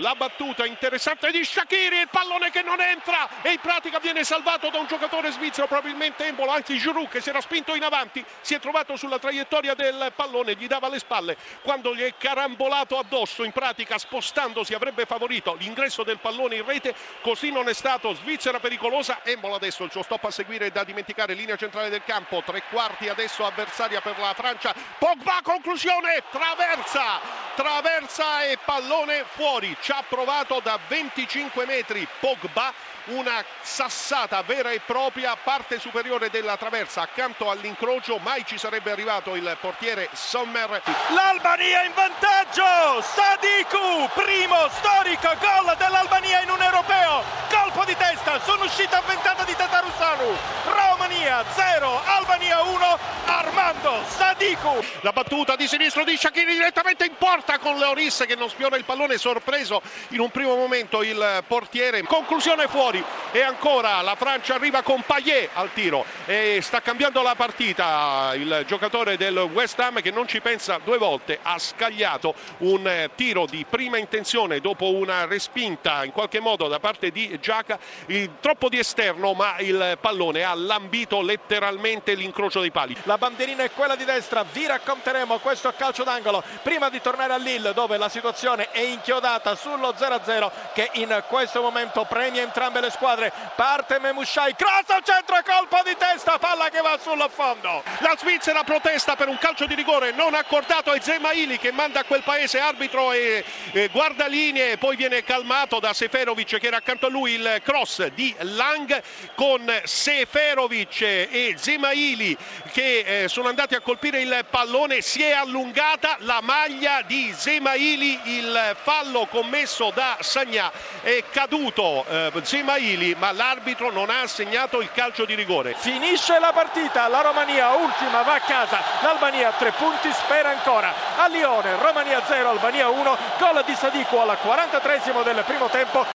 La battuta interessante di Shakiri, il pallone che non entra e in pratica viene salvato da un giocatore svizzero, probabilmente Embolo, anzi Giroud che si era spinto in avanti, si è trovato sulla traiettoria del pallone, gli dava le spalle, quando gli è carambolato addosso, in pratica spostandosi avrebbe favorito l'ingresso del pallone in rete, così non è stato, Svizzera pericolosa, Embolo adesso il suo stop a seguire da dimenticare, linea centrale del campo, tre quarti adesso avversaria per la Francia, Pogba conclusione, traversa, traversa e pallone fuori ci ha provato da 25 metri Pogba una sassata vera e propria parte superiore della traversa accanto all'incrocio mai ci sarebbe arrivato il portiere Sommer. l'Albania in vantaggio! Sadiku primo storico gol dell'Albania in un europeo. Colpo di testa sono uscita avventata di Tatarusanu Romania 0 Albania 1 Armando Sadiku. La battuta di sinistro di Shakiri direttamente in porta con Leoris che non spiona il pallone sorpreso in un primo momento il portiere. Conclusione fuori e ancora la Francia arriva con Payet al tiro e sta cambiando la partita. Il giocatore del West Ham che non ci pensa due volte ha scagliato un tiro di prima intenzione dopo una respinta in qualche modo da parte di Giaca troppo di esterno ma il pallone ha lambito letteralmente l'incrocio dei pali. La bandierina è quella di destra vi racconteremo questo calcio d'angolo prima di tornare a Lille dove la situazione è inchiodata sullo 0-0 che in questo momento premia entrambe le squadre. Parte Memushai, cross al centro, colpo di testa, palla che va sul fondo. La Svizzera protesta per un calcio di rigore non accordato a Zemaili che manda a quel paese arbitro e, e guardalinee, poi viene calmato da Seferovic che era accanto a lui il cross di Lang con Seferovic e Zemaili che eh, sono andati a colpire il pallone, si è allungata la maglia di Zemaili, il fallo commesso da Sagnà è caduto eh, Zemaili ma l'arbitro non ha assegnato il calcio di rigore. Finisce la partita, la Romania ultima va a casa, l'Albania tre punti spera ancora. A Lione, Romania 0, Albania 1, gol di Sadiku al 43 del primo tempo.